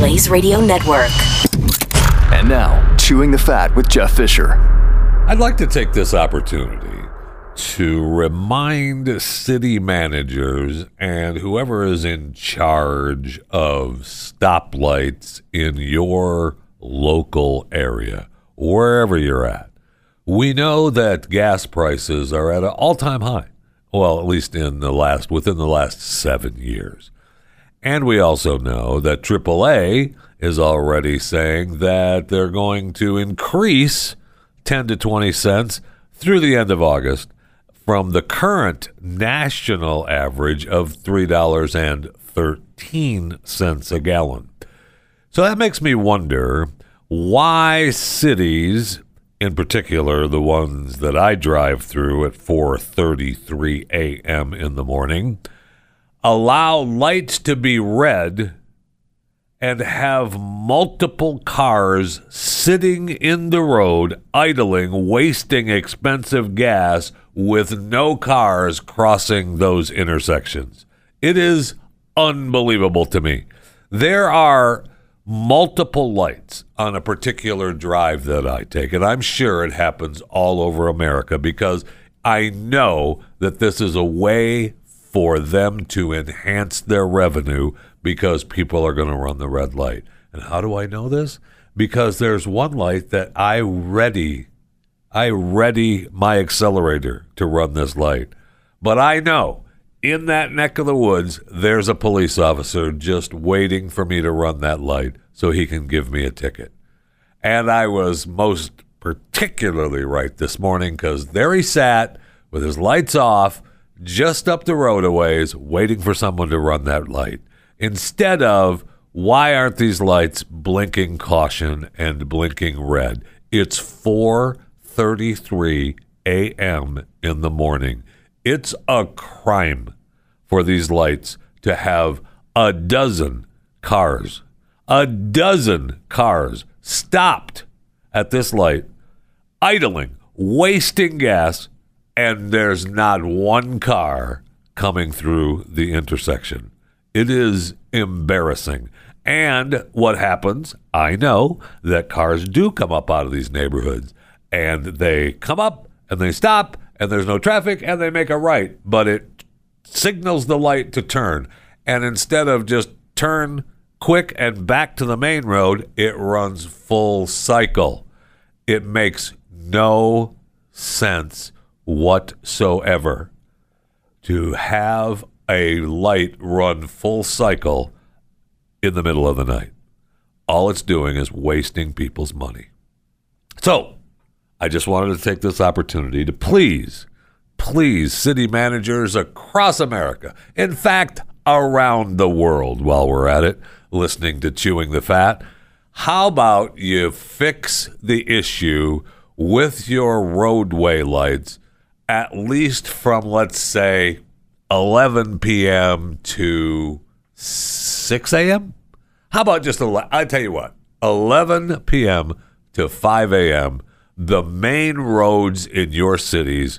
Blaze Radio Network. And now, Chewing the Fat with Jeff Fisher. I'd like to take this opportunity to remind city managers and whoever is in charge of stoplights in your local area, wherever you're at. We know that gas prices are at an all-time high. Well, at least in the last within the last 7 years. And we also know that AAA is already saying that they're going to increase 10 to 20 cents through the end of August from the current national average of $3.13 a gallon. So that makes me wonder why cities in particular the ones that I drive through at 4:33 a.m. in the morning allow lights to be red and have multiple cars sitting in the road idling wasting expensive gas with no cars crossing those intersections it is unbelievable to me there are multiple lights on a particular drive that I take. And I'm sure it happens all over America because I know that this is a way for them to enhance their revenue because people are going to run the red light. And how do I know this? Because there's one light that I ready I ready my accelerator to run this light. But I know in that neck of the woods, there's a police officer just waiting for me to run that light so he can give me a ticket. And I was most particularly right this morning because there he sat with his lights off, just up the road a ways, waiting for someone to run that light. Instead of, why aren't these lights blinking caution and blinking red? It's 4:33 a.m. in the morning. It's a crime for these lights to have a dozen cars, a dozen cars stopped at this light, idling, wasting gas, and there's not one car coming through the intersection. It is embarrassing. And what happens? I know that cars do come up out of these neighborhoods and they come up and they stop and there's no traffic and they make a right, but it signals the light to turn. And instead of just turn quick and back to the main road, it runs full cycle. It makes no sense whatsoever to have a light run full cycle in the middle of the night. All it's doing is wasting people's money. So, I just wanted to take this opportunity to please, please, city managers across America, in fact, around the world while we're at it, listening to Chewing the Fat. How about you fix the issue with your roadway lights at least from, let's say, 11 p.m. to 6 a.m.? How about just, I tell you what, 11 p.m. to 5 a.m the main roads in your cities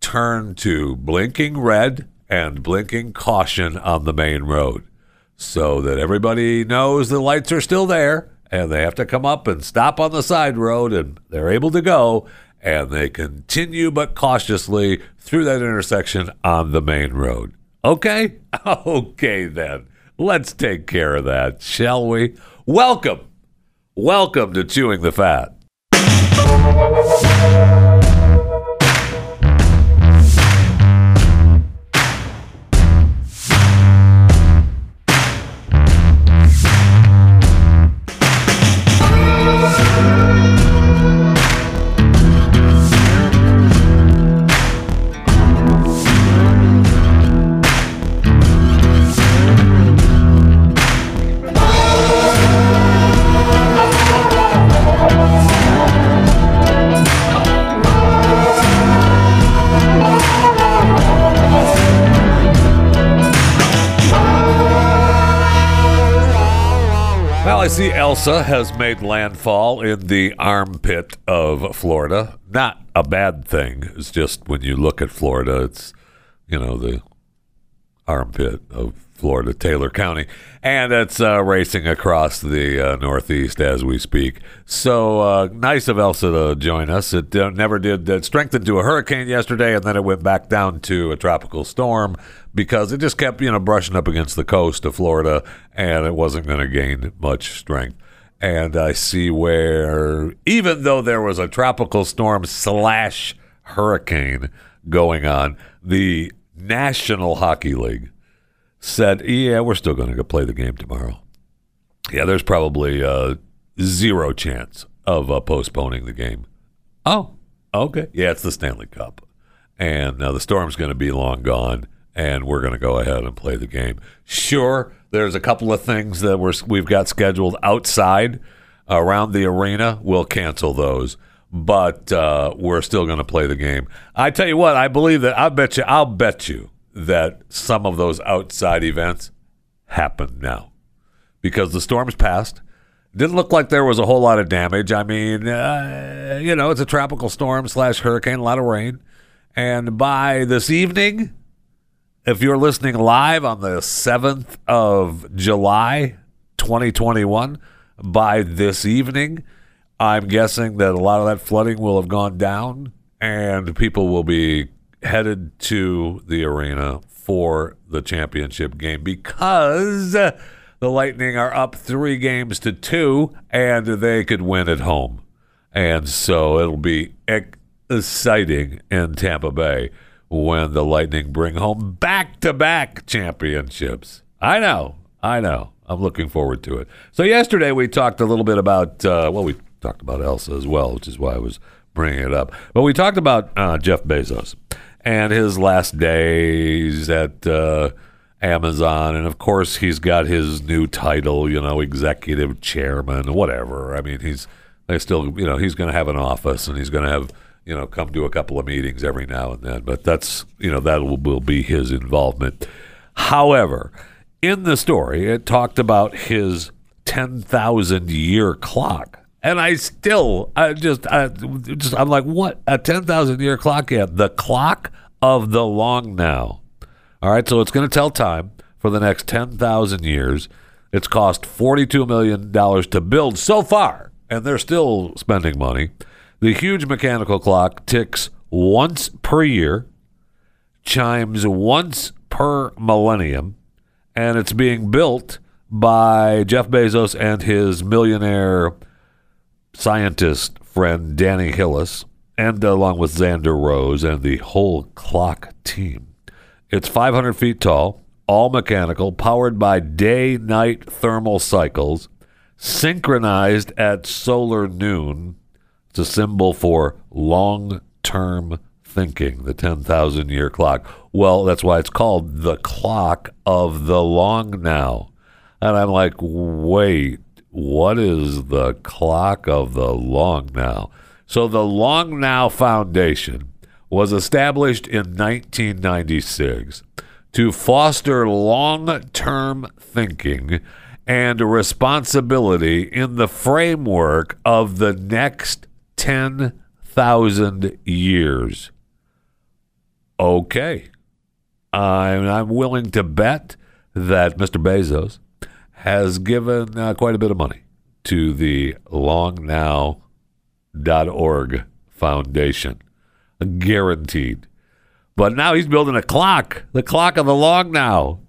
turn to blinking red and blinking caution on the main road so that everybody knows the lights are still there and they have to come up and stop on the side road and they're able to go and they continue but cautiously through that intersection on the main road. Okay? Okay, then. Let's take care of that, shall we? Welcome. Welcome to Chewing the Fat. See Elsa has made landfall in the armpit of Florida. Not a bad thing. It's just when you look at Florida, it's, you know, the armpit of Florida, Taylor County, and it's uh, racing across the uh, Northeast as we speak. So uh, nice of Elsa to join us. It uh, never did it strengthen to a hurricane yesterday, and then it went back down to a tropical storm because it just kept you know brushing up against the coast of Florida, and it wasn't going to gain much strength. And I see where even though there was a tropical storm slash hurricane going on, the National Hockey League said, "Yeah, we're still going to play the game tomorrow." Yeah, there's probably uh, zero chance of uh, postponing the game. Oh, okay. Yeah, it's the Stanley Cup, and now the storm's going to be long gone, and we're going to go ahead and play the game. Sure, there's a couple of things that we're we've got scheduled outside around the arena. We'll cancel those. But uh, we're still going to play the game. I tell you what, I believe that. I bet you. I'll bet you that some of those outside events happen now because the storm's passed. Didn't look like there was a whole lot of damage. I mean, uh, you know, it's a tropical storm slash hurricane, a lot of rain. And by this evening, if you're listening live on the 7th of July, 2021, by this evening, I'm guessing that a lot of that flooding will have gone down and people will be headed to the arena for the championship game because the Lightning are up three games to two and they could win at home. And so it'll be exciting in Tampa Bay when the Lightning bring home back to back championships. I know, I know. I'm looking forward to it. So, yesterday we talked a little bit about, uh, well, we talked about Elsa as well, which is why I was bringing it up. But we talked about uh, Jeff Bezos and his last days at uh, Amazon. And of course, he's got his new title, you know, executive chairman, whatever. I mean, he's they still, you know, he's going to have an office and he's going to have, you know, come to a couple of meetings every now and then. But that's, you know, that will, will be his involvement. However, in the story, it talked about his 10,000 year clock. And I still, I just, I just, I'm like, what? A 10,000 year clock? Yeah, the clock of the long now. All right, so it's going to tell time for the next 10,000 years. It's cost $42 million to build so far, and they're still spending money. The huge mechanical clock ticks once per year, chimes once per millennium, and it's being built by Jeff Bezos and his millionaire scientist friend Danny Hillis, and along with Xander Rose and the whole clock team. It's 500 feet tall, all mechanical, powered by day night thermal cycles, synchronized at solar noon. It's a symbol for long term thinking, the 10,000 year clock. Well, that's why it's called the clock of the long now. And I'm like, wait, what is the clock of the long now? So the Long Now Foundation was established in 1996 to foster long term thinking and responsibility in the framework of the next 10,000 years. Okay. I'm, I'm willing to bet that Mr. Bezos has given uh, quite a bit of money to the longnow.org foundation. Guaranteed. But now he's building a clock, the clock of the long now.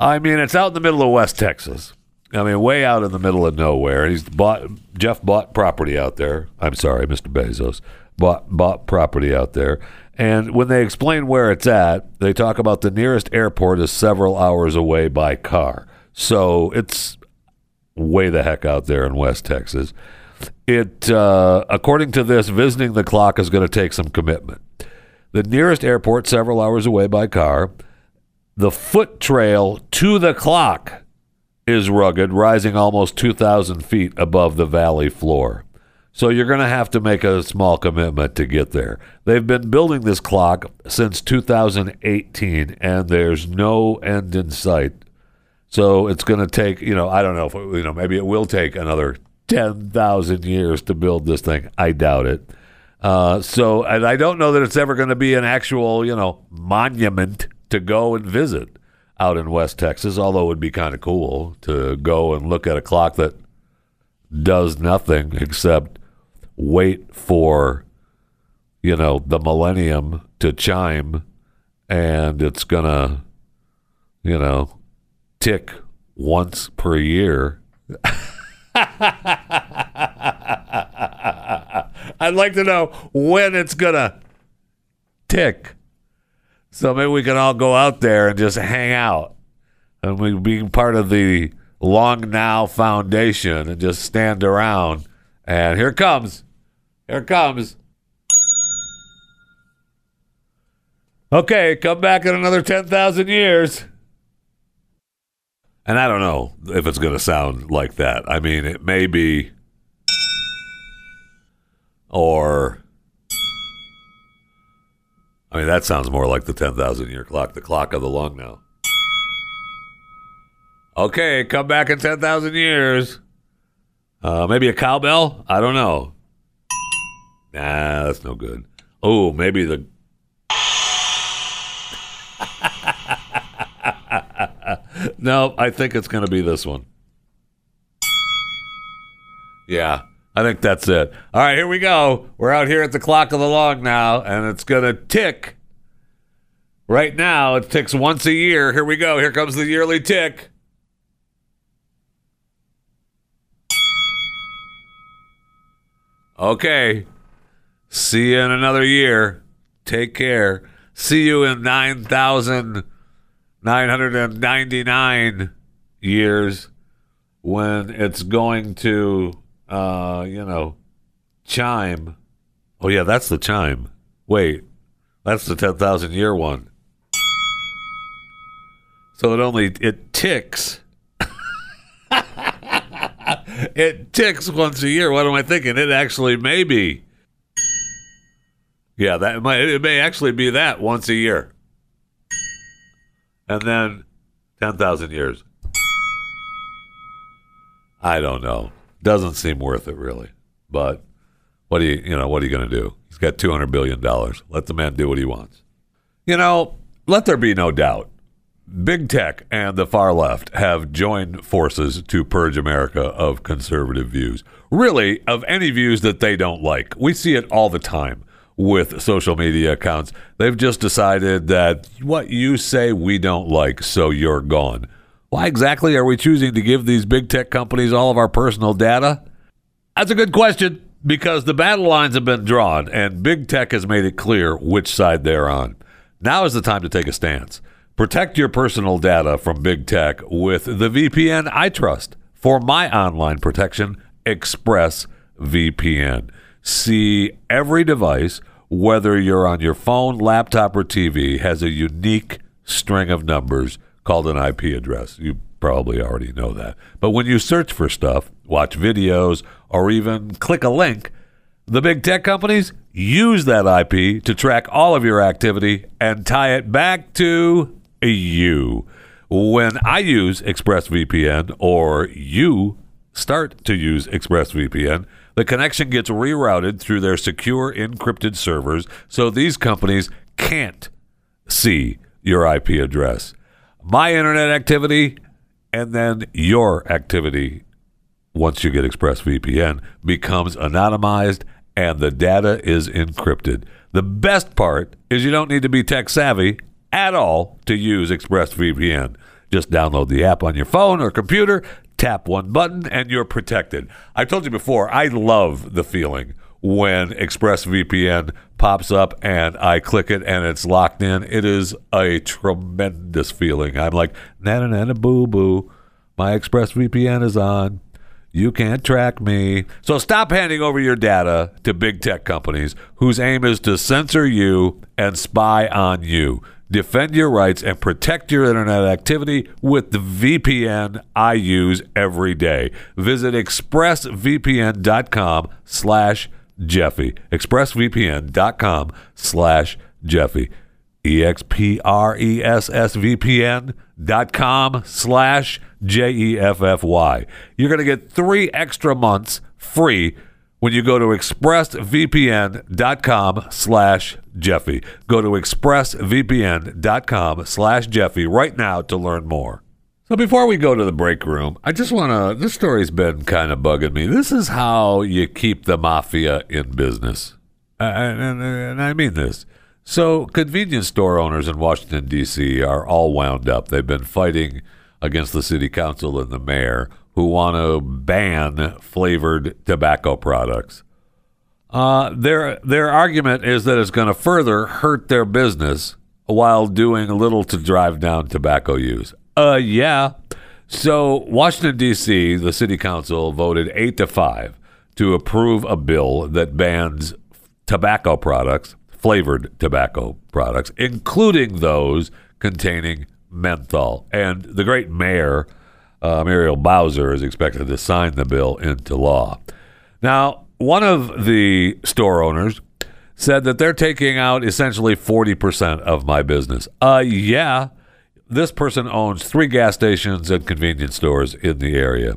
I mean, it's out in the middle of West Texas. I mean, way out in the middle of nowhere. He's bought Jeff bought property out there. I'm sorry, Mr. Bezos bought bought property out there. And when they explain where it's at, they talk about the nearest airport is several hours away by car. So it's way the heck out there in West Texas. It, uh, according to this, visiting the clock is going to take some commitment. The nearest airport, several hours away by car. The foot trail to the clock is rugged, rising almost 2,000 feet above the valley floor. So you're going to have to make a small commitment to get there. They've been building this clock since 2018, and there's no end in sight so it's going to take, you know, I don't know if, you know, maybe it will take another 10,000 years to build this thing. I doubt it. Uh, so, and I don't know that it's ever going to be an actual, you know, monument to go and visit. Out in West Texas, although it would be kind of cool to go and look at a clock that does nothing except wait for, you know, the millennium to chime and it's going to, you know, tick once per year. I'd like to know when it's going to tick. So maybe we can all go out there and just hang out and we being part of the Long Now Foundation and just stand around. And here comes. Here comes. Okay, come back in another 10,000 years. And I don't know if it's going to sound like that. I mean, it may be. Or. I mean, that sounds more like the 10,000 year clock, the clock of the long now. Okay, come back in 10,000 years. Uh, maybe a cowbell? I don't know. Nah, that's no good. Oh, maybe the. no, I think it's going to be this one. Yeah, I think that's it. All right, here we go. We're out here at the clock of the long now, and it's going to tick. Right now, it ticks once a year. Here we go. Here comes the yearly tick. Okay. See you in another year. Take care. See you in 9,999 years when it's going to, uh, you know, chime. Oh, yeah, that's the chime. Wait, that's the 10,000 year one. So it only, it ticks. it ticks once a year. What am I thinking? It actually may be. Yeah, that might it may actually be that once a year. And then 10,000 years. I don't know. Doesn't seem worth it really. But what do you, you know, what are you going to do? He's got 200 billion dollars. Let the man do what he wants. You know, let there be no doubt. Big tech and the far left have joined forces to purge America of conservative views. Really, of any views that they don't like. We see it all the time with social media accounts. They've just decided that what you say we don't like, so you're gone. Why exactly are we choosing to give these big tech companies all of our personal data? That's a good question because the battle lines have been drawn and big tech has made it clear which side they're on. Now is the time to take a stance. Protect your personal data from big tech with the VPN I trust. For my online protection, ExpressVPN. See every device, whether you're on your phone, laptop, or TV, has a unique string of numbers called an IP address. You probably already know that. But when you search for stuff, watch videos, or even click a link, the big tech companies use that IP to track all of your activity and tie it back to you. When I use ExpressVPN or you start to use ExpressVPN, the connection gets rerouted through their secure encrypted servers so these companies can't see your IP address. My internet activity and then your activity once you get ExpressVPN becomes anonymized and the data is encrypted. The best part is you don't need to be tech savvy at all to use ExpressVPN. Just download the app on your phone or computer, tap one button, and you're protected. I told you before, I love the feeling when ExpressVPN pops up and I click it and it's locked in. It is a tremendous feeling. I'm like, na na na boo boo. My ExpressVPN is on. You can't track me. So stop handing over your data to big tech companies whose aim is to censor you and spy on you. Defend your rights and protect your internet activity with the VPN I use every day. Visit expressvpn.com slash Jeffy. expressvpn.com slash Jeffy. E-X-P-R-E-S-S-V-P-N dot com slash J-E-F-F-Y. You're going to get three extra months free when you go to expressvpn.com slash Jeffy. Go to expressvpn.com slash Jeffy right now to learn more. So before we go to the break room, I just want to. This story's been kind of bugging me. This is how you keep the mafia in business. And, and, and I mean this. So, convenience store owners in Washington, D.C. are all wound up. They've been fighting against the city council and the mayor who want to ban flavored tobacco products. Uh, their their argument is that it's going to further hurt their business while doing little to drive down tobacco use. Uh, yeah. So Washington D.C., the city council voted eight to five to approve a bill that bans tobacco products, flavored tobacco products, including those containing menthol. And the great mayor, uh, Muriel Bowser, is expected to sign the bill into law. Now, one of the store owners said that they're taking out essentially 40% of my business. Uh, yeah. This person owns three gas stations and convenience stores in the area.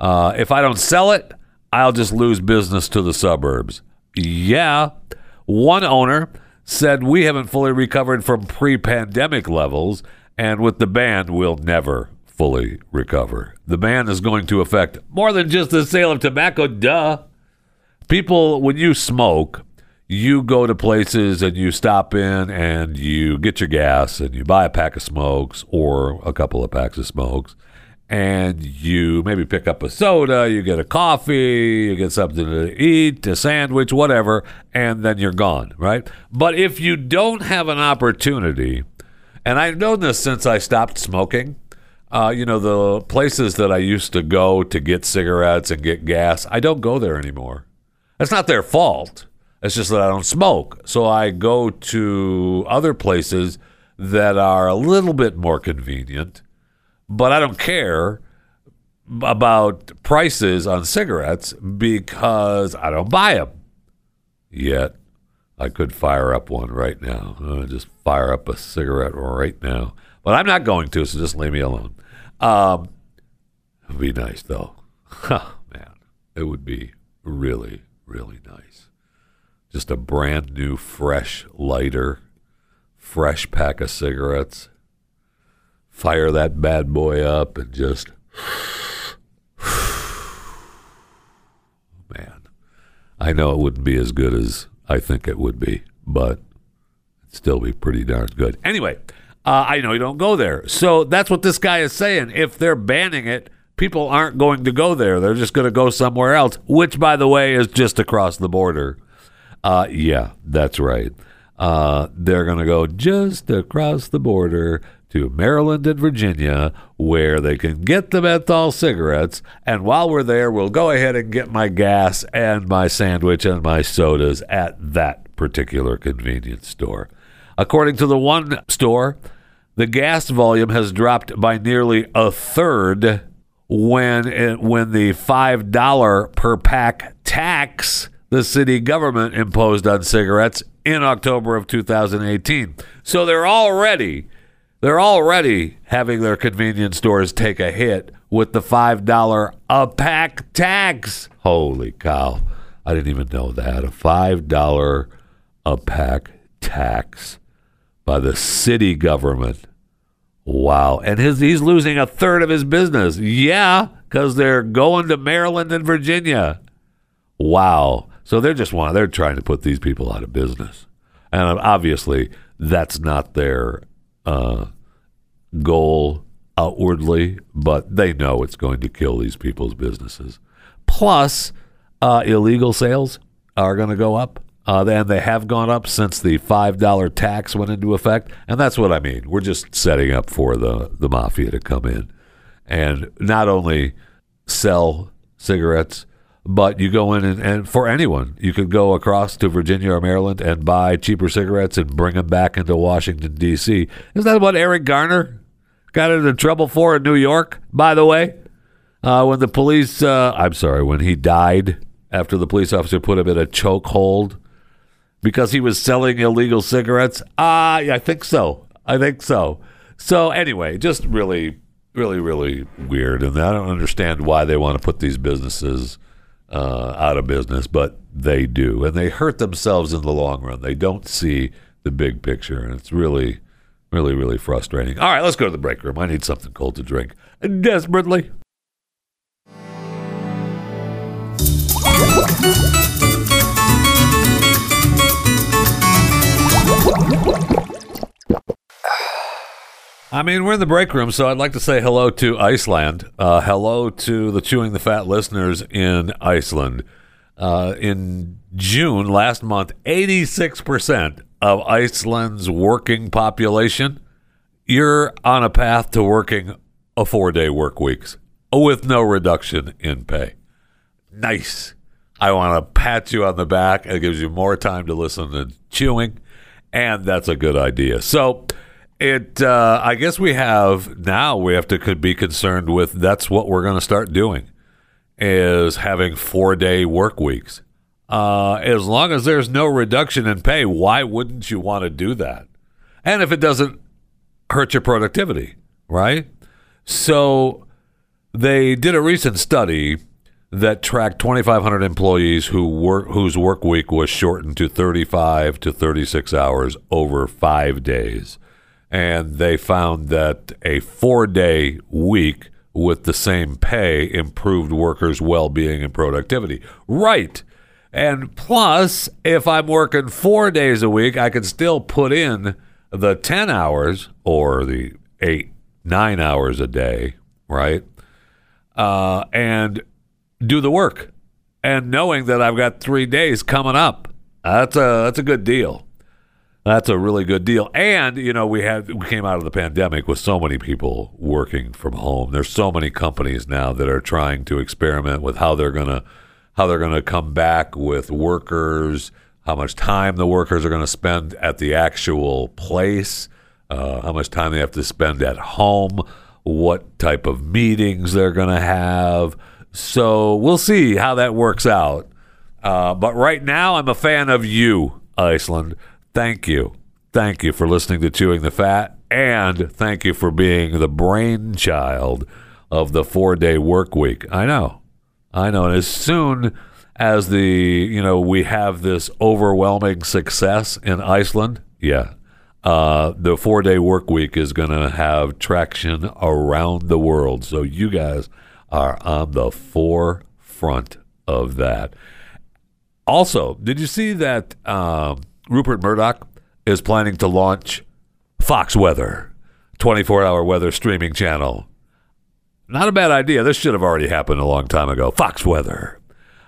Uh, if I don't sell it, I'll just lose business to the suburbs. Yeah. One owner said we haven't fully recovered from pre pandemic levels, and with the ban, we'll never fully recover. The ban is going to affect more than just the sale of tobacco, duh. People, when you smoke, you go to places and you stop in and you get your gas and you buy a pack of smokes or a couple of packs of smokes and you maybe pick up a soda, you get a coffee, you get something to eat, a sandwich, whatever, and then you're gone, right? But if you don't have an opportunity, and I've known this since I stopped smoking, uh, you know, the places that I used to go to get cigarettes and get gas, I don't go there anymore. That's not their fault. It's just that I don't smoke. So I go to other places that are a little bit more convenient, but I don't care about prices on cigarettes because I don't buy them. Yet I could fire up one right now. Uh, just fire up a cigarette right now. But I'm not going to, so just leave me alone. Um, it'd be nice, though. man, it would be really, really nice. Just a brand new, fresh lighter, fresh pack of cigarettes. Fire that bad boy up and just. Man, I know it wouldn't be as good as I think it would be, but it'd still be pretty darn good. Anyway, uh, I know you don't go there. So that's what this guy is saying. If they're banning it, people aren't going to go there. They're just going to go somewhere else, which, by the way, is just across the border. Uh, yeah, that's right. Uh, they're going to go just across the border to Maryland and Virginia, where they can get the menthol cigarettes. And while we're there, we'll go ahead and get my gas and my sandwich and my sodas at that particular convenience store. According to the one store, the gas volume has dropped by nearly a third when it, when the five dollar per pack tax the city government imposed on cigarettes in October of 2018. So they're already they're already having their convenience stores take a hit with the five dollar a pack tax. Holy cow! I didn't even know that a five dollar a pack tax by the city government. Wow. And his, he's losing a third of his business. Yeah, because they're going to Maryland and Virginia. Wow. So they're just want they're trying to put these people out of business. And obviously that's not their uh, goal outwardly, but they know it's going to kill these people's businesses. Plus, uh, illegal sales are going to go up. Uh, and they have gone up since the five dollar tax went into effect, and that's what I mean. We're just setting up for the the mafia to come in, and not only sell cigarettes, but you go in and, and for anyone, you could go across to Virginia or Maryland and buy cheaper cigarettes and bring them back into Washington D.C. Isn't that what Eric Garner got into trouble for in New York? By the way, uh, when the police, uh, I'm sorry, when he died after the police officer put him in a chokehold because he was selling illegal cigarettes? Ah, uh, I think so. I think so. So anyway, just really, really, really weird, and I don't understand why they want to put these businesses uh, out of business, but they do, and they hurt themselves in the long run. They don't see the big picture, and it's really, really, really frustrating. All right, let's go to the break room. I need something cold to drink desperately. I mean, we're in the break room, so I'd like to say hello to Iceland. Uh, hello to the Chewing the Fat listeners in Iceland. Uh, in June last month, 86% of Iceland's working population, you're on a path to working a four day work weeks with no reduction in pay. Nice. I want to pat you on the back. It gives you more time to listen than chewing, and that's a good idea. So, it uh, i guess we have now we have to could be concerned with that's what we're going to start doing is having four day work weeks. Uh, as long as there's no reduction in pay why wouldn't you want to do that? And if it doesn't hurt your productivity right? So they did a recent study that tracked 2500 employees who work whose work week was shortened to 35 to 36 hours over 5 days and they found that a four day week with the same pay improved workers' well being and productivity. Right. And plus, if I'm working four days a week, I can still put in the 10 hours or the eight, nine hours a day, right? Uh, and do the work. And knowing that I've got three days coming up, that's a, that's a good deal. That's a really good deal. And, you know, we had we came out of the pandemic with so many people working from home. There's so many companies now that are trying to experiment with how they're going to how they're going to come back with workers, how much time the workers are going to spend at the actual place, uh, how much time they have to spend at home, what type of meetings they're going to have. So we'll see how that works out. Uh, but right now, I'm a fan of you, Iceland thank you. Thank you for listening to Chewing the Fat, and thank you for being the brainchild of the four day work week. I know. I know. And as soon as the, you know, we have this overwhelming success in Iceland, yeah, uh, the four day work week is going to have traction around the world. So you guys are on the forefront of that. Also, did you see that? Um, Rupert Murdoch is planning to launch Fox Weather, 24 hour weather streaming channel. Not a bad idea. This should have already happened a long time ago. Fox Weather.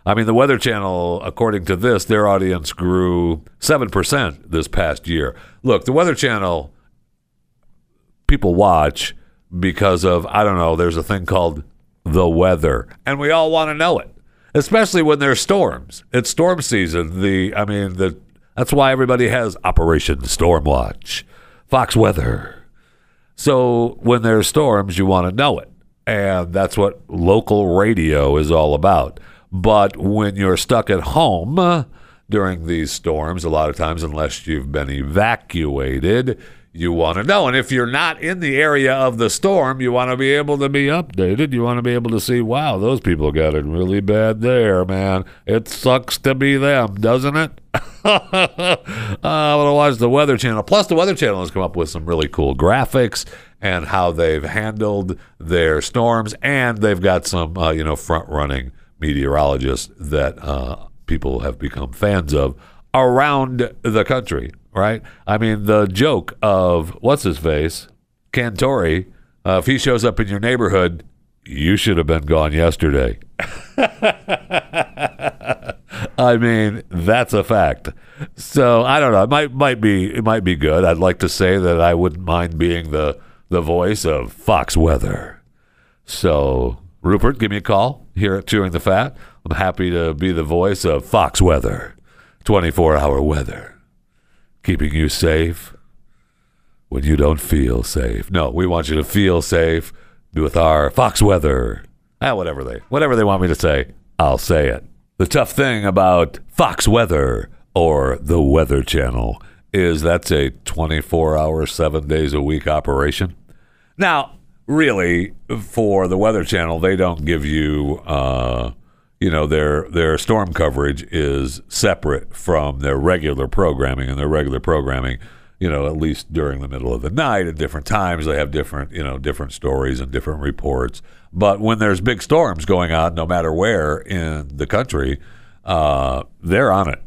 I mean, the Weather Channel, according to this, their audience grew 7% this past year. Look, the Weather Channel, people watch because of, I don't know, there's a thing called the weather, and we all want to know it, especially when there's storms. It's storm season. The, I mean, the that's why everybody has Operation Stormwatch, Fox Weather. So when there's storms, you want to know it. And that's what local radio is all about. But when you're stuck at home uh, during these storms, a lot of times, unless you've been evacuated, you want to know. And if you're not in the area of the storm, you want to be able to be updated. You want to be able to see, wow, those people got it really bad there, man. It sucks to be them, doesn't it? uh, I want to watch the Weather Channel. Plus, the Weather Channel has come up with some really cool graphics and how they've handled their storms, and they've got some, uh, you know, front-running meteorologists that uh, people have become fans of around the country right? I mean, the joke of what's his face, Cantore, uh, if he shows up in your neighborhood, you should have been gone yesterday. I mean, that's a fact. So I don't know. It might might be it might be good. I'd like to say that I wouldn't mind being the the voice of Fox Weather. So Rupert, give me a call here at Chewing the Fat. I'm happy to be the voice of Fox Weather, 24 hour weather keeping you safe when you don't feel safe. No, we want you to feel safe with our Fox weather. Ah, whatever they whatever they want me to say, I'll say it. The tough thing about Fox Weather or the Weather Channel is that's a 24 hour, seven days a week operation. Now, really, for the Weather Channel, they don't give you, uh, you know their their storm coverage is separate from their regular programming, and their regular programming, you know, at least during the middle of the night at different times, they have different you know different stories and different reports. But when there's big storms going on, no matter where in the country, uh, they're on it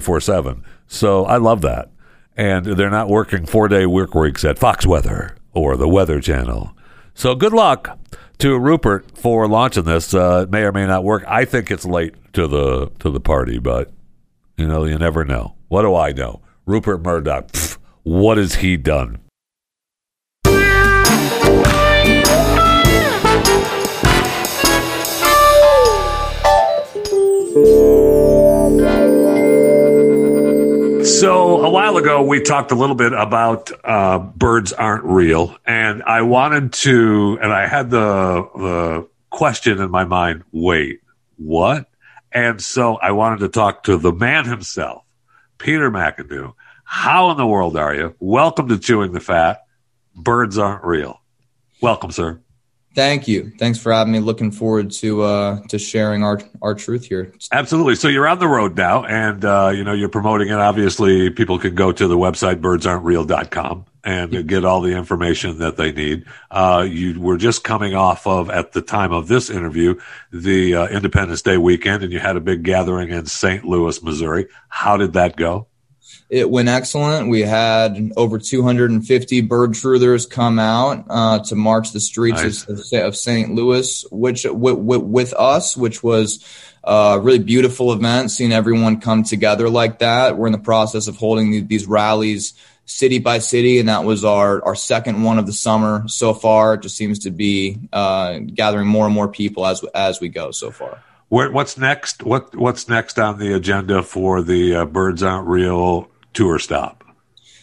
four seven. So I love that, and they're not working four day work weeks at Fox Weather or the Weather Channel. So good luck to Rupert for launching this. Uh, it may or may not work. I think it's late to the to the party, but you know you never know. What do I know? Rupert Murdoch. Pff, what has he done? So a while ago, we talked a little bit about uh, birds aren't real, and I wanted to, and I had the the question in my mind. Wait, what? And so I wanted to talk to the man himself, Peter McIndoe. How in the world are you? Welcome to Chewing the Fat. Birds aren't real. Welcome, sir. Thank you. Thanks for having me. Looking forward to uh, to sharing our our truth here. Absolutely. So you're on the road now, and uh, you know you're promoting it. Obviously, people can go to the website birdsaren'treal.com and get all the information that they need. Uh, you were just coming off of at the time of this interview the uh, Independence Day weekend, and you had a big gathering in St. Louis, Missouri. How did that go? It went excellent. We had over 250 bird truthers come out uh, to march the streets nice. of, of, St. Louis, which with, with, with us, which was a really beautiful event. Seeing everyone come together like that. We're in the process of holding these rallies city by city, and that was our our second one of the summer so far. It just seems to be uh, gathering more and more people as as we go so far. Where, what's next? What what's next on the agenda for the uh, Birds Aren't Real tour stop?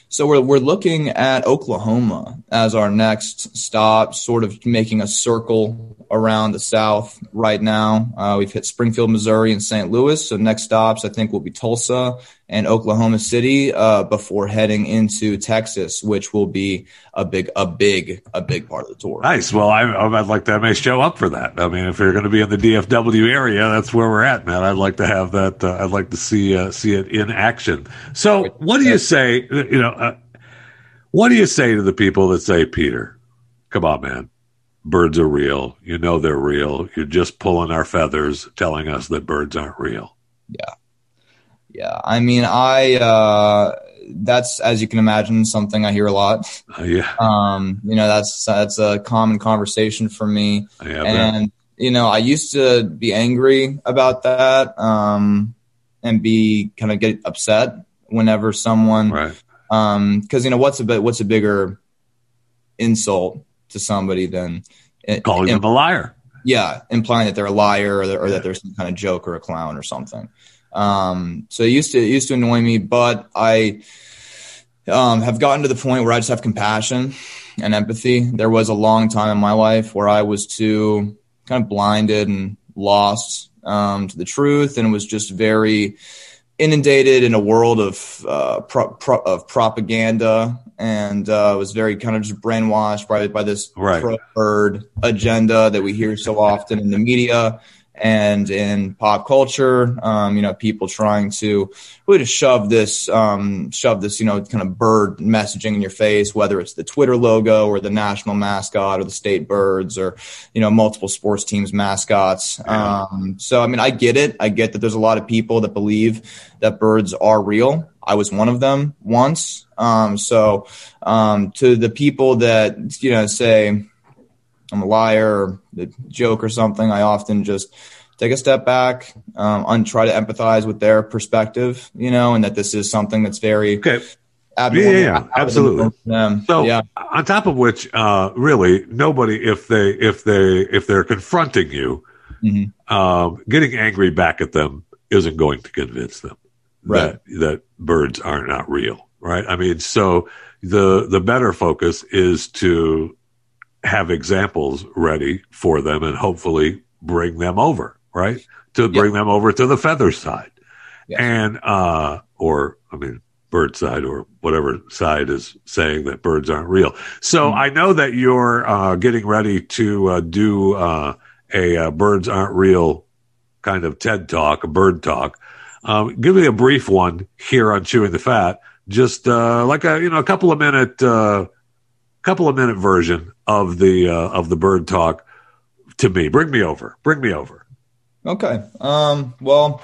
So we're we're looking at Oklahoma as our next stop, sort of making a circle around the South right now. Uh, we've hit Springfield, Missouri, and St. Louis. So next stops, I think, will be Tulsa and Oklahoma City uh, before heading into Texas, which will be a big, a big, a big part of the tour. Nice. Well, I, would like to I may show up for that. I mean, if you're going to be in the DFW area, that's where we're at, man. I'd like to have that. Uh, I'd like to see uh, see it in action. So, what do you say? You know, uh, what do you say to the people that say, Peter, come on, man? Birds are real. You know they're real. You're just pulling our feathers, telling us that birds aren't real. Yeah yeah, I mean, I uh, that's as you can imagine something I hear a lot. Uh, yeah. Um, you know, that's that's a common conversation for me. Yeah, and you know, I used to be angry about that um, and be kind of get upset whenever someone right. um because you know what's a bit what's a bigger insult to somebody than calling them a liar yeah implying that they're a liar or, or yeah. that they're some kind of joke or a clown or something um, so it used to it used to annoy me, but I um, have gotten to the point where I just have compassion and empathy. There was a long time in my life where I was too kind of blinded and lost um, to the truth, and was just very inundated in a world of uh, pro- pro- of propaganda, and uh, was very kind of just brainwashed by by this right. agenda that we hear so often in the media and in pop culture, um, you know, people trying to really just shove this, um, shove this, you know, kind of bird messaging in your face, whether it's the Twitter logo or the national mascot or the state birds or, you know, multiple sports teams mascots. Um, so, I mean, I get it. I get that there's a lot of people that believe that birds are real. I was one of them once. Um, so, um, to the people that, you know, say, I'm a liar or a joke or something, I often just take a step back um, and try to empathize with their perspective, you know, and that this is something that's very okay. Yeah, yeah, absolutely. So, yeah. on top of which, uh, really, nobody, if they, if they, if they're confronting you, mm-hmm. um, getting angry back at them isn't going to convince them right. that that birds are not real, right? I mean, so the the better focus is to have examples ready for them and hopefully bring them over, right? To bring them over to the feather side. Yes. And, uh, or, I mean, bird side or whatever side is saying that birds aren't real. So mm-hmm. I know that you're, uh, getting ready to, uh, do, uh, a, uh, birds aren't real kind of TED talk, a bird talk. Um, give me a brief one here on chewing the fat, just uh, like a you know a couple of minute, uh, couple of minute version of the uh, of the bird talk to me. Bring me over. Bring me over. Okay. Um, well,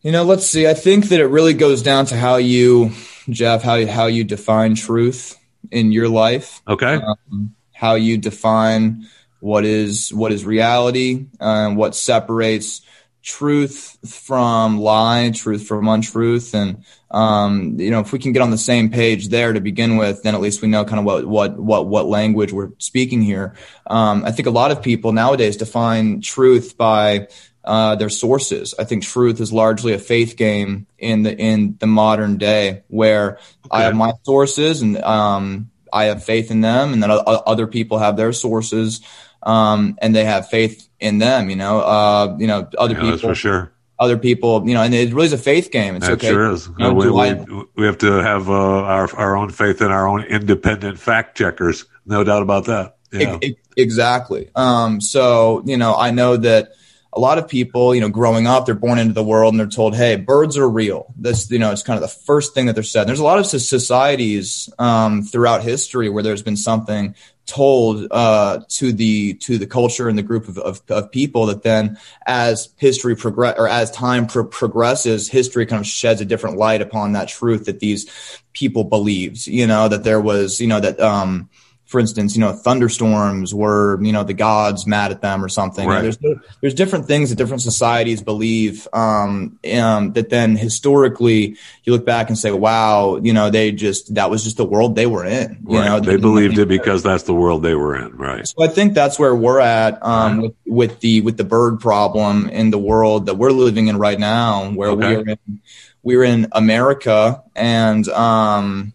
you know, let's see. I think that it really goes down to how you, Jeff, how how you define truth in your life. Okay. Um, how you define what is what is reality and what separates truth from lie, truth from untruth, and um, you know if we can get on the same page there to begin with, then at least we know kind of what what what what language we're speaking here. Um, I think a lot of people nowadays define truth by uh, their sources. I think truth is largely a faith game in the in the modern day, where okay. I have my sources and um, I have faith in them, and then other people have their sources um, and they have faith in them. You know, uh, you know, other yeah, people for sure. Other people, you know, and it really is a faith game. It's that okay. sure is. You know, we, we, we, have to have uh, our our own faith in our own independent fact checkers. No doubt about that. Yeah. exactly. Um, so you know, I know that a lot of people, you know, growing up, they're born into the world and they're told, "Hey, birds are real." This, you know, it's kind of the first thing that they're said. There's a lot of societies um, throughout history where there's been something told uh, to the to the culture and the group of, of, of people that then as history progress or as time pro- progresses history kind of sheds a different light upon that truth that these people believed you know that there was you know that um for instance, you know, thunderstorms were, you know, the gods mad at them or something. Right. There's there's different things that different societies believe um, um, that then historically you look back and say, wow, you know, they just that was just the world they were in. You right. know, they, believed it because that's the world they were in, right? So I think that's where we're at um, with, with the with the bird problem in the world that we're living in right now, where okay. we're in we're in America and um,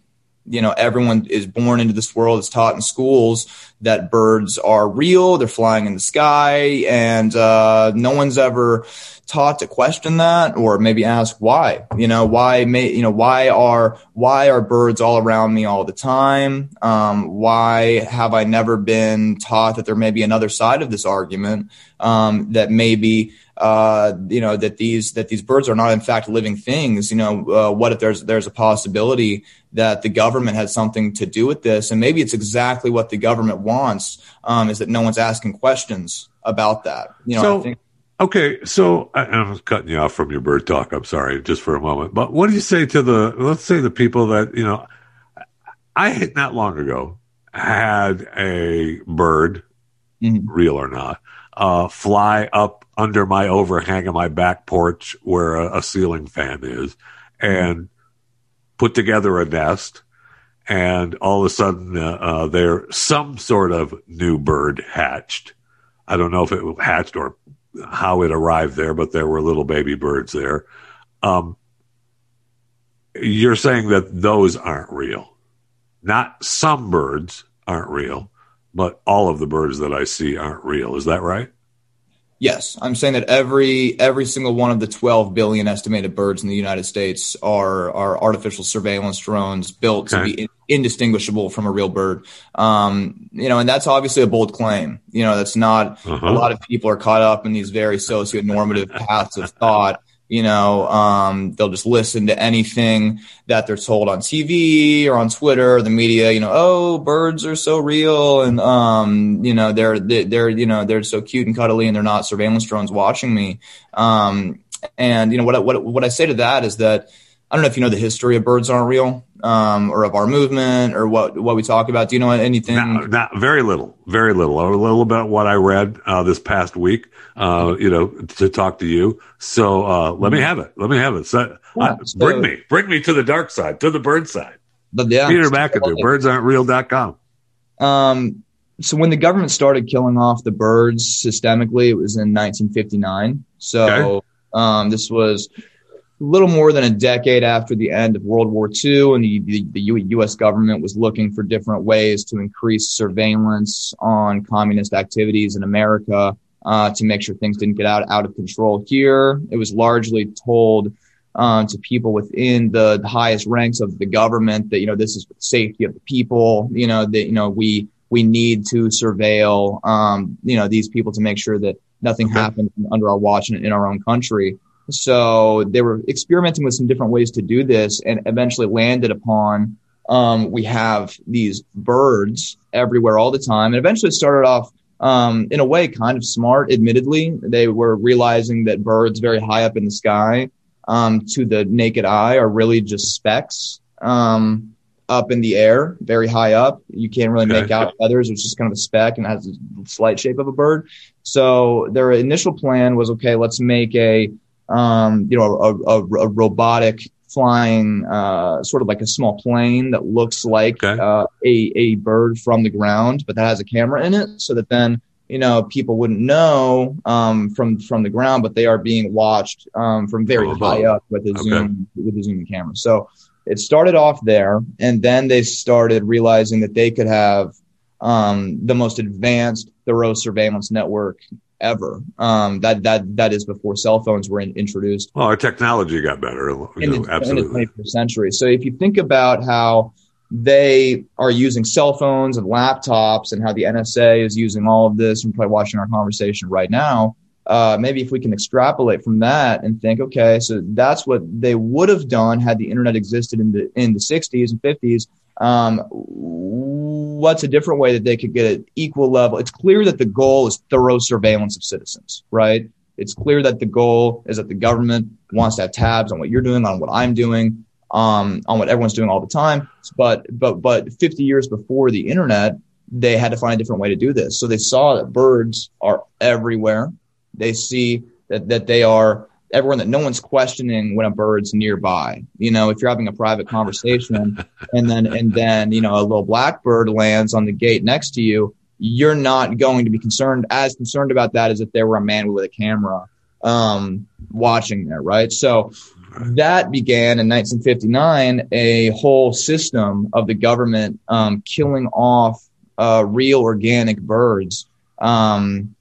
you know everyone is born into this world is taught in schools that birds are real they're flying in the sky and uh, no one's ever taught to question that or maybe ask why you know why may you know why are why are birds all around me all the time? Um, why have i never been taught that there may be another side of this argument um, that maybe uh, you know that these that these birds are not in fact living things. You know, uh, what if there's there's a possibility that the government has something to do with this, and maybe it's exactly what the government wants um, is that no one's asking questions about that. You know, so, think- Okay, so I, am cutting you off from your bird talk. I'm sorry, just for a moment. But what do you say to the let's say the people that you know? I not long ago had a bird, mm-hmm. real or not, uh, fly up under my overhang of my back porch where a, a ceiling fan is and put together a nest. And all of a sudden, uh, uh, there some sort of new bird hatched. I don't know if it hatched or how it arrived there, but there were little baby birds there. Um, you're saying that those aren't real. Not some birds aren't real, but all of the birds that I see aren't real. Is that right? Yes, I'm saying that every every single one of the 12 billion estimated birds in the United States are are artificial surveillance drones built okay. to be indistinguishable from a real bird. Um, you know, and that's obviously a bold claim. You know, that's not uh-huh. a lot of people are caught up in these very socio-normative paths of thought you know um, they'll just listen to anything that they're told on tv or on twitter or the media you know oh birds are so real and um, you know they're they're you know they're so cute and cuddly and they're not surveillance drones watching me. Um, and you know what what what i say to that is that I don't know if you know the history of birds aren't real, um, or of our movement, or what what we talk about. Do you know anything? Not, not very little, very little. A little bit what I read uh, this past week. Uh, you know, to talk to you. So uh, let me mm-hmm. have it. Let me have it. So, yeah, so, bring me, bring me to the dark side, to the bird side. But yeah, Peter McIndoe, birdsaren'treal.com. Um, so when the government started killing off the birds systemically, it was in 1959. So okay. um, this was little more than a decade after the end of World War II, and the, the, the, U.S. government was looking for different ways to increase surveillance on communist activities in America uh, to make sure things didn't get out out of control here. It was largely told uh, to people within the, the, highest ranks of the government that you know this is for the safety of the people. You know that you know we we need to surveil um, you know these people to make sure that nothing Okay. happened under our watch in, in our own country. So they were experimenting with some different ways to do this, and eventually landed upon um, we have these birds everywhere all the time, and eventually it started off um, in a way kind of smart. Admittedly, they were realizing that birds very high up in the sky, um, to the naked eye, are really just specks um, up in the air, very high up. You can't really make out feathers. It's just kind of a speck and has a slight shape of a bird. So their initial plan was okay. Let's make a um, you know a, a, a robotic flying uh, sort of like a small plane that looks like Okay. uh, a a bird from the ground, but that has a camera in it, so that then you know people wouldn't know um, from from the ground, but they are being watched um, from very Oh, high up with a okay. zoom with a zooming camera. So it started off there, and then they started realizing that they could have um, the most advanced thorough surveillance network ever. Um, that that that is before cell phones were in, introduced Well, our technology got better. You in, know, the, in the 21st century. So if you think about how they are using cell phones and laptops and how the NSA is using all of this and probably watching our conversation right now, uh, maybe if we can extrapolate from that and think, okay, so that's what they would have done had the internet existed in the in the 60s and 50s. Um, what's a different way that they could get an equal level? It's clear that the goal is thorough surveillance of citizens, right? It's clear that the goal is that the government wants to have tabs on what you're doing, on what I'm doing, um, on what everyone's doing all the time. But but but 50 years before the internet, they had to find a different way to do this. So they saw that birds are everywhere. They see that that they are everywhere. That no one's questioning when a bird's nearby. You know, if you're having a private conversation, and then and then you know a little blackbird lands on the gate next to you, you're not going to be concerned as concerned about that as if there were a man with a camera um, watching there, right? So that began in 1959 a whole system of the government um, killing off uh, real organic birds um,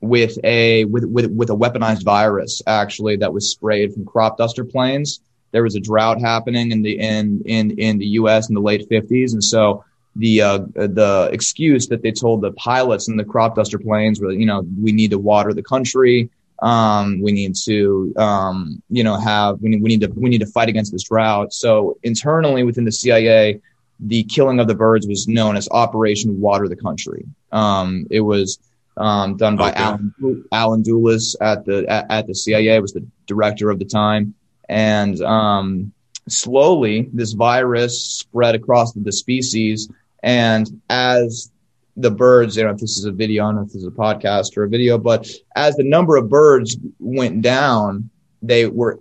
with a with, with with a weaponized virus actually that was sprayed from crop duster planes. There was a drought happening in the in in in the U.S. in the late 50s, and so the uh, the excuse that they told the pilots in the crop duster planes were, you know, we need to water the country. Um, we need to, um, you know, have we need, we need to we need to fight against this drought. So internally within the CIA, the killing of the birds was known as Operation Water the Country. Um, it was um, done by Okay. Allen Allen Dulles at the at, at the CIA was the director of the time, and um, slowly this virus spread across the species. And as the birds, you know, if this is a video, I don't know if this is a podcast or a video, but as the number of birds went down, they were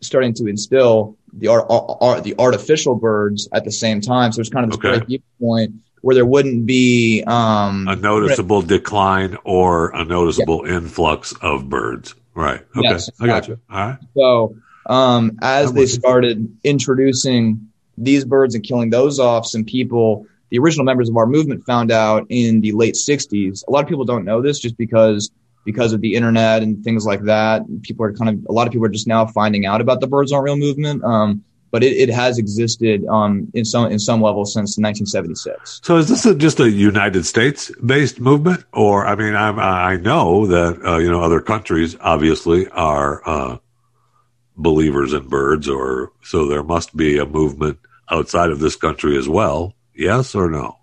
starting to instill the art, art the artificial birds at the same time. So there's kind of this Okay. point where there wouldn't be um, a noticeable decline or a noticeable influx of birds. Right. Okay. Yes, I got you. All right. So um, as they started introducing these birds and killing those off, some people, the original members of our movement, found out in the late '60s. A lot of people don't know this just because because of the internet and things like that. People are kind of a lot of people are just now finding out about the birds aren't real movement. Um, but it, it has existed um, in some in some level since 1976. So is this a, just a United States based movement, or I mean, I'm, I know that uh, you know other countries obviously are uh, believers in birds, or so there must be a movement outside of this country as well. Yes or no?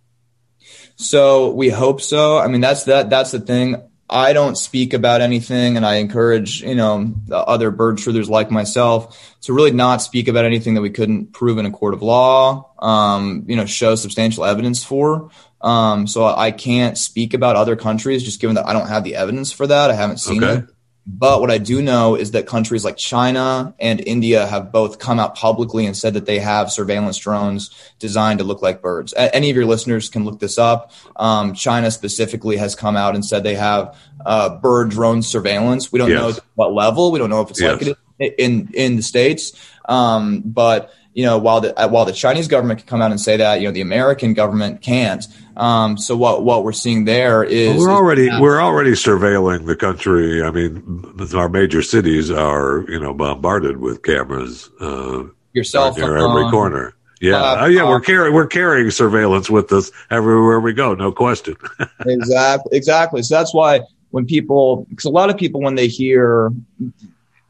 So we hope so. I mean, that's that. That's the thing. I don't speak about anything, and I encourage you know the other bird truthers like myself to really not speak about anything that we couldn't prove in a court of law. Um, you know, show substantial evidence for. Um, so I can't speak about other countries just given that I don't have the evidence for that. I haven't seen Okay. it. But what I do know is that countries like China and India have both come out publicly and said that they have surveillance drones designed to look like birds. Any of your listeners can look this up. Um, China specifically has come out and said they have uh, bird drone surveillance. We don't Yes. know what level. We don't know if it's like Yes. it is in in the states. Um, but you know, while the uh, while the Chinese government can come out and say that, you know, the American government can't. Um, so what what we're seeing there is Well, we're is- already we're already surveilling the country. I mean, our major cities are you know bombarded with cameras uh, your cell near phone. every corner. Yeah, Uh, oh, yeah, we're uh, carrying we're carrying surveillance with us everywhere we go, no question. exactly exactly so that's why when people, because a lot of people, when they hear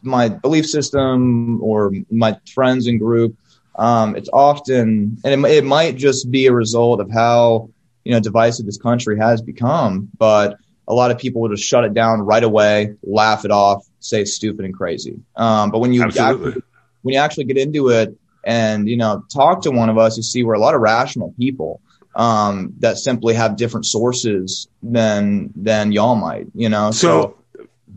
my belief system or my friends and group, um, it's often, and it, it might just be a result of how, you know, divisive this country has become, but a lot of people will just shut it down right away, laugh it off, say it's stupid and crazy. Um, but when you actually, when you actually get into it and you know talk to one of us, you see we're a lot of rational people um, that simply have different sources than than y'all might. You know, so, so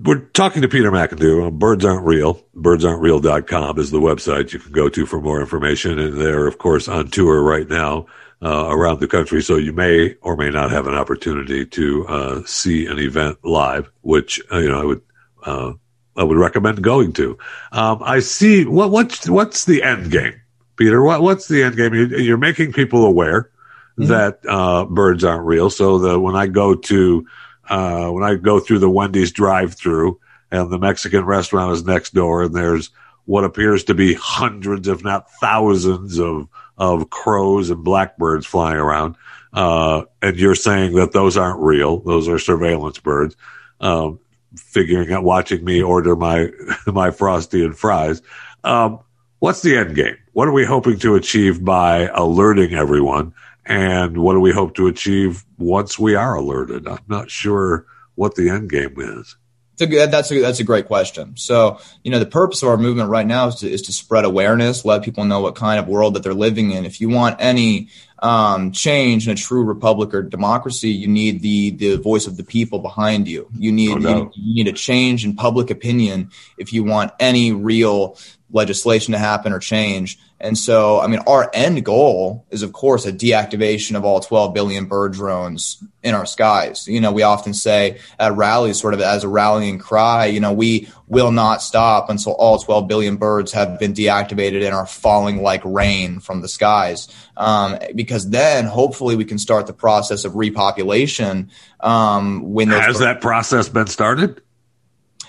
we're talking to Peter McIndoe. Birds aren't real. Birdsaren'treal.com is the website you can go to for more information. And they're, of course, on tour right now uh, around the country. So you may or may not have an opportunity to uh, see an event live, which, uh, you know, I would. Uh, I would recommend going to. Um, I see. What, what's what's the end game, Peter? What, what's the end game? You're, making people aware mm-hmm. that uh, birds aren't real. So that when I go to uh, when I go through the Wendy's drive-through and the Mexican restaurant is next door, and there's what appears to be hundreds, if not thousands, of of crows and blackbirds flying around, uh, and you're saying that those aren't real; those are surveillance birds. Um, figuring out, watching me order my my frosty and fries. Um, what's the end game? What are we hoping to achieve by alerting everyone? And what do we hope to achieve once we are alerted? I'm not sure what the end game is. That's a, that's a great question. So, you know, the purpose of our movement right now is to, is to spread awareness, let people know what kind of world that they're living in. If you want any um, change in a true republic or democracy, you need the the voice of the people behind you. You need you, you need a change in public opinion if you want any real legislation to happen or change. And so, I mean, our end goal is, of course, a deactivation of all 12 billion bird drones in our skies. You know, we often say at rallies, sort of as a rallying cry, you know, we will not stop until all 12 billion birds have been deactivated and are falling like rain from the skies. Um, because then hopefully we can start the process of repopulation. Um, when has birds- that process been started?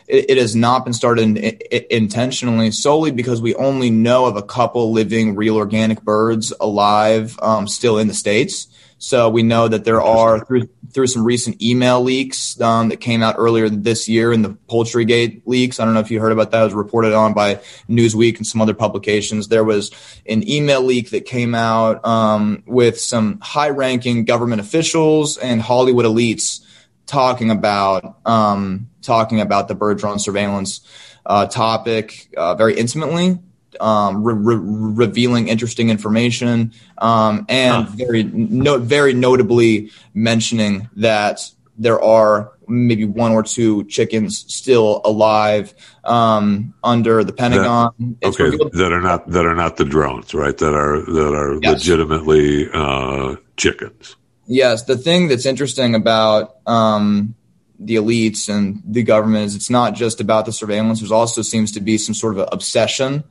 It, it has not been started in, intentionally solely because we only know of a couple living real organic birds alive um, still in the states. So we know that there are through through some recent email leaks um, that came out earlier this year in the Poultrygate leaks. I don't know if you heard about that. It was reported on by Newsweek and some other publications. There was an email leak that came out um, with some high-ranking government officials and Hollywood elites talking about um, talking about the bird drone surveillance uh, topic uh, very intimately, um, re- re- revealing interesting information, um, and huh. very no- very notably mentioning that there are maybe one or two chickens still alive um, under the Pentagon. That, okay, that are not that are not the drones, right? That are that are yes. legitimately uh, chickens. Yes, the thing that's interesting about um, the elites and the government is it's not just about the surveillance. There also seems to be some sort of obsession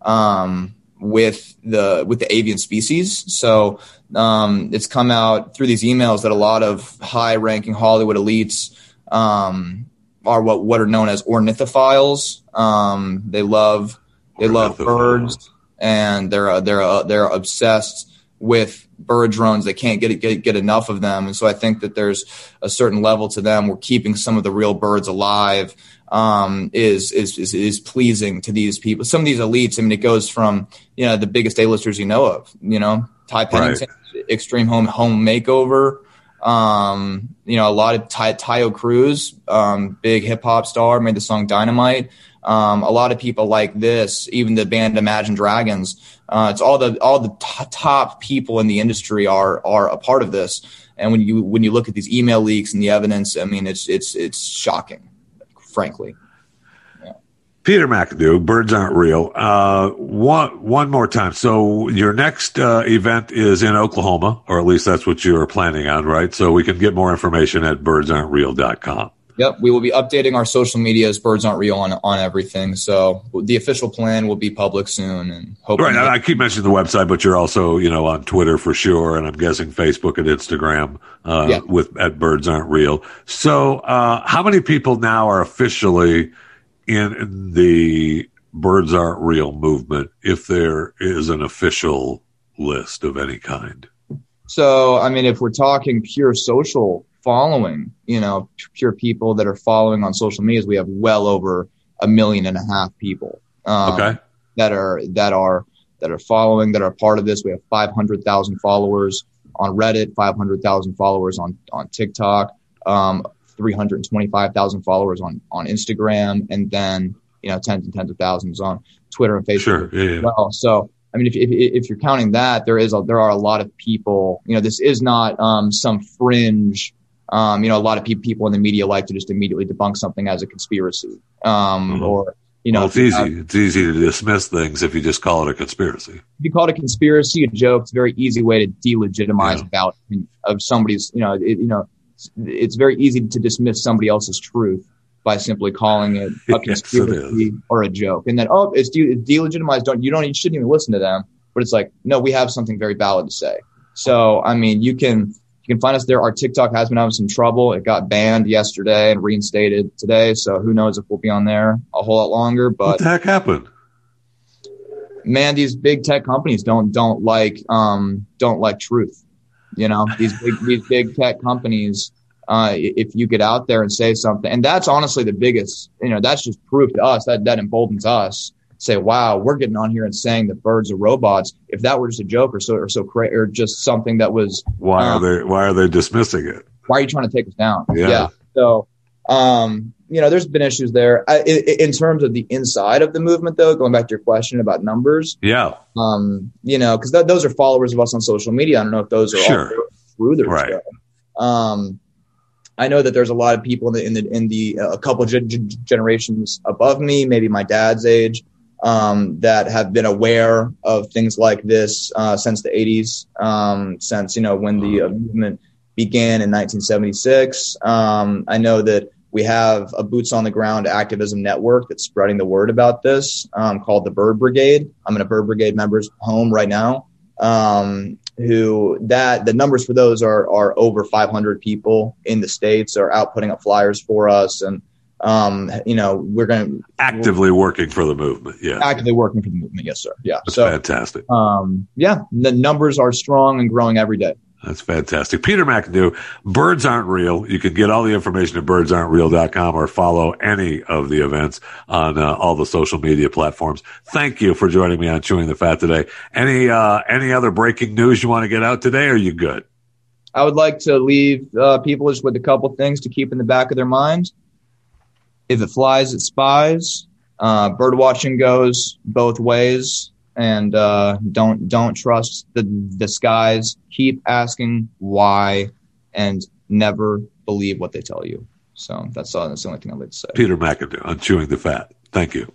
um, with the with the avian species. So um, it's come out through these emails that a lot of high-ranking Hollywood elites um, are what what are known as ornithophiles. Um, they love they love birds and they're uh, they're uh, they're obsessed with bird drones. They can't get, get get enough of them, and so I think that there's a certain level to them where keeping some of the real birds alive um, is, is, is is pleasing to these people. Some of these elites. I mean, it goes from you know the biggest A-listers you know of. You know, Ty Pennington, right. Extreme Home Home Makeover. Um, you know, a lot of Ty, Taio Cruz, um, big hip hop star, made the song Dynamite. Um, a lot of people like this, even the band Imagine Dragons. Uh, it's all the all the t- top people in the industry are are a part of this. And when you when you look at these email leaks and the evidence, I mean, it's it's it's shocking, frankly. Peter McIndoe, Birds Aren't Real. Uh, one one more time. So your next uh, event is in Oklahoma, or at least that's what you are planning on, right? So we can get more information at birdsaren'treal.com. Yep, we will be updating our social medias. Birds aren't real on on everything. So the official plan will be public soon, and hopefully. Right, I keep mentioning the website, but you're also you know on Twitter for sure, and I'm guessing Facebook and Instagram uh, yeah. with at Birds Aren't Real. So uh, how many people now are officially in the Birds Aren't Real movement? If there is an official list of any kind. So I mean, if we're talking pure social following, you know, pure people that are following on social medias, we have well over a million and a half people. Um, okay. That are that are that are following that are part of this. We have 500,000 followers on Reddit, 500,000 followers on on TikTok, um, 325,000 followers on on Instagram, and then you know tens and tens of thousands on Twitter and Facebook sure, yeah, yeah. well. So I mean, if, if, if you're counting that, there is a, there are a lot of people. You know, this is not um, some fringe. Um, you know, a lot of pe- people in the media like to just immediately debunk something as a conspiracy, um, mm-hmm. or you know, well, it's easy. it's easy to dismiss things if you just call it a conspiracy. If you call it a conspiracy, a joke, it's a very easy way to delegitimize yeah. about of somebody's. You know, it, you know, it's, it's very easy to dismiss somebody else's truth by simply calling it a conspiracy yes, or a joke. And then, oh, it's, de- it's delegitimized. Don't, you don't, you shouldn't even listen to them. But it's like, no, we have something very valid to say. So, I mean, you can, you can find us there. Our TikTok has been having some trouble. It got banned yesterday and reinstated today. So who knows if we'll be on there a whole lot longer, but what the heck happened? Man, these big tech companies don't, don't like, um, don't like truth. You know, these big, these big tech companies, uh, if you get out there and say something. And that's honestly the biggest, you know, that's just proof to us that that emboldens us. Say, wow, we're getting on here and saying that birds are robots. If that were just a joke or so or so cra- or just something that was, why are um, they why are they dismissing it? Why are you trying to take us down? Yeah. yeah. So, um, you know, there's been issues there I, in, in, terms of the inside of the movement, though. Going back to your question about numbers, yeah, um, you know, because th- those are followers of us on social media. I don't know if those are sure. all through right. Um, I know that there's a lot of people in the in the, in the uh, a couple generations above me, maybe my dad's age, um, that have been aware of things like this uh, since the 80s, um, since you know when the uh, movement began in 1976. Um, I know that we have a boots on the ground activism network that's spreading the word about this um, called the Bird Brigade. I'm in a Bird Brigade member's home right now. Um, who that the numbers for those are are over 500 people in the states are out putting up flyers for us and um, you know we're going to actively working for the movement yeah actively working for the movement yes sir yeah That's so fantastic um, yeah the numbers are strong and growing every day that's fantastic. Peter McIndoe, Birds Aren't Real. You can get all the information at birdsaren'treal.com or follow any of the events on uh, all the social media platforms. Thank you for joining me on Chewing the Fat today. Any, uh, any other breaking news you want to get out today? Or are you good? I would like to leave uh, people just with a couple things to keep in the back of their minds. If it flies, it spies. Uh, bird watching goes both ways and uh, don't don't trust the the skies. Keep asking why, and never believe what they tell you. So that's all. That's the only thing I'd like to say. Peter McIndoe on chewing the fat. Thank you.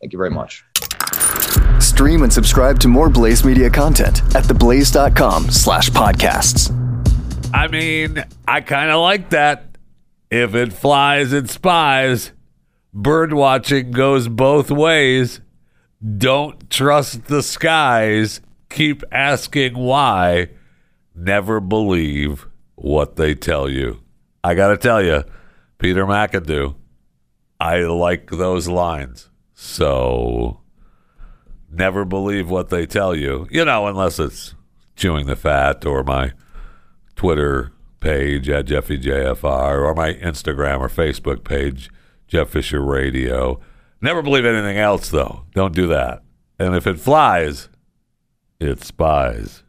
Thank you very much. Stream and subscribe to more Blaze Media content at theblaze.com slash podcasts. I mean, I kind of like that. If it flies, it spies. Bird watching goes both ways. Don't trust the skies. Keep asking why. Never believe what they tell you. I got to tell you, Peter McIndoe, I like those lines. So never believe what they tell you, you know, unless it's chewing the fat or my Twitter page at JeffyJFR or my Instagram or Facebook page, Jeff Fisher Radio. Never believe anything else, though. Don't do that. And if it flies, it spies.